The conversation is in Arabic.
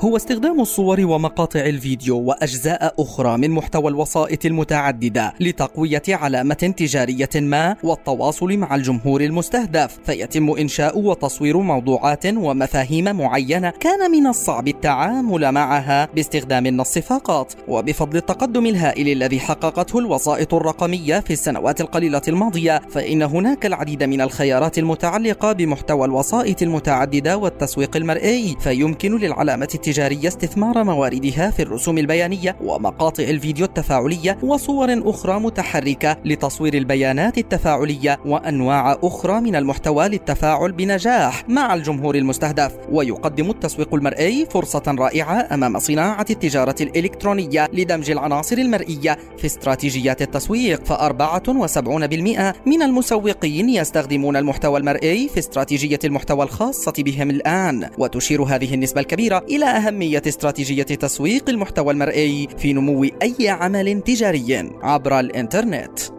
هو استخدام الصور ومقاطع الفيديو وأجزاء أخرى من محتوى الوسائط المتعددة لتقوية علامة تجارية ما والتواصل مع الجمهور المستهدف فيتم إنشاء وتصوير موضوعات ومفاهيم معينة كان من الصعب التعامل معها باستخدام النص فقط وبفضل التقدم الهائل الذي حققته الوسائط الرقمية في السنوات القليلة الماضية فإن هناك العديد من الخيارات المتعلقة بمحتوى الوسائط المتعددة والتسويق المرئي فيمكن للعلامة التجارية استثمار مواردها في الرسوم البيانية ومقاطع الفيديو التفاعلية وصور أخرى متحركة لتصوير البيانات التفاعلية وأنواع أخرى من المحتوى للتفاعل بنجاح مع الجمهور المستهدف. ويقدم التسويق المرئي فرصة رائعة أمام صناعة التجارة الإلكترونية لدمج العناصر المرئية في استراتيجيات التسويق. ف74% من المسوقين يستخدمون المحتوى المرئي في استراتيجية المحتوى الخاصة بهم الآن وتشير هذه النسبة الكبيرة إلى أهمية استراتيجية تسويق المحتوى المرئي في نمو أي عمل تجاري عبر الإنترنت.